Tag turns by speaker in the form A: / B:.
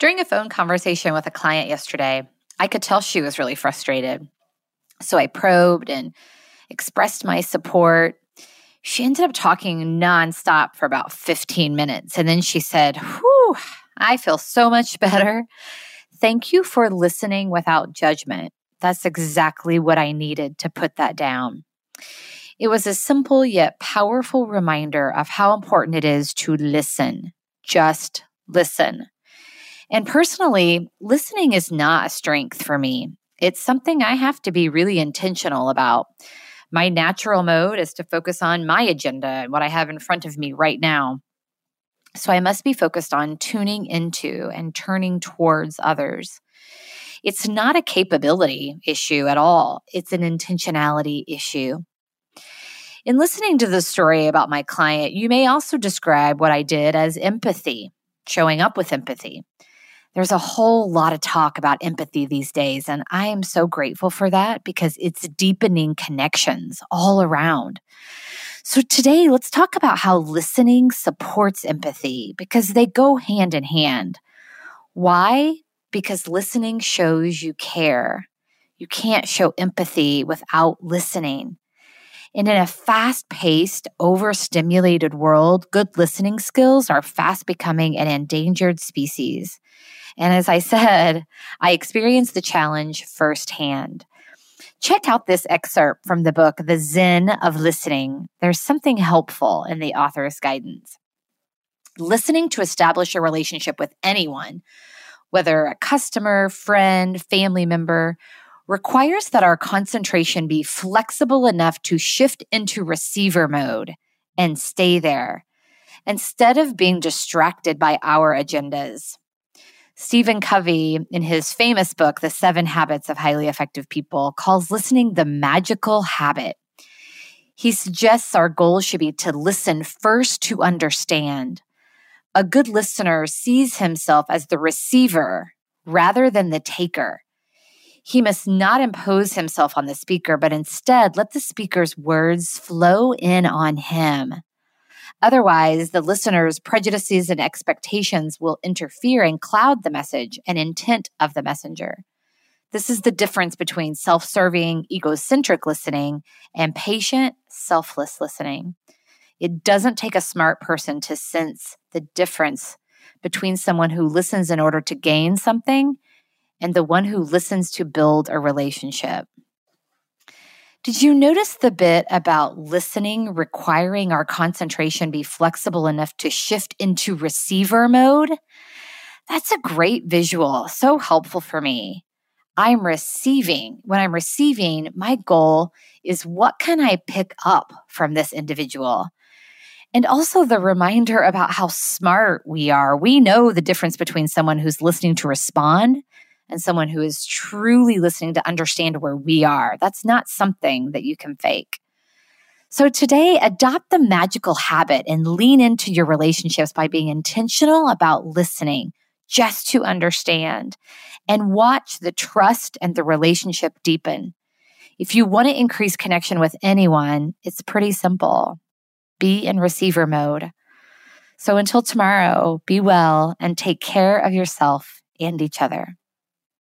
A: During a phone conversation with a client yesterday, I could tell she was really frustrated. So I probed and expressed my support. She ended up talking nonstop for about 15 minutes. And then she said, Whew, I feel so much better. Thank you for listening without judgment. That's exactly what I needed to put that down. It was a simple yet powerful reminder of how important it is to listen. Just listen. And personally, listening is not a strength for me. It's something I have to be really intentional about. My natural mode is to focus on my agenda and what I have in front of me right now. So I must be focused on tuning into and turning towards others. It's not a capability issue at all, it's an intentionality issue. In listening to the story about my client, you may also describe what I did as empathy, showing up with empathy. There's a whole lot of talk about empathy these days, and I am so grateful for that because it's deepening connections all around. So, today, let's talk about how listening supports empathy because they go hand in hand. Why? Because listening shows you care. You can't show empathy without listening. And in a fast paced, overstimulated world, good listening skills are fast becoming an endangered species. And as I said, I experienced the challenge firsthand. Check out this excerpt from the book, The Zen of Listening. There's something helpful in the author's guidance. Listening to establish a relationship with anyone, whether a customer, friend, family member, requires that our concentration be flexible enough to shift into receiver mode and stay there instead of being distracted by our agendas. Stephen Covey, in his famous book, The Seven Habits of Highly Effective People, calls listening the magical habit. He suggests our goal should be to listen first to understand. A good listener sees himself as the receiver rather than the taker. He must not impose himself on the speaker, but instead let the speaker's words flow in on him. Otherwise, the listener's prejudices and expectations will interfere and cloud the message and intent of the messenger. This is the difference between self serving, egocentric listening and patient, selfless listening. It doesn't take a smart person to sense the difference between someone who listens in order to gain something and the one who listens to build a relationship. Did you notice the bit about listening requiring our concentration be flexible enough to shift into receiver mode? That's a great visual, so helpful for me. I'm receiving. When I'm receiving, my goal is what can I pick up from this individual? And also the reminder about how smart we are. We know the difference between someone who's listening to respond and someone who is truly listening to understand where we are. That's not something that you can fake. So today, adopt the magical habit and lean into your relationships by being intentional about listening just to understand and watch the trust and the relationship deepen. If you want to increase connection with anyone, it's pretty simple. Be in receiver mode. So until tomorrow, be well and take care of yourself and each other.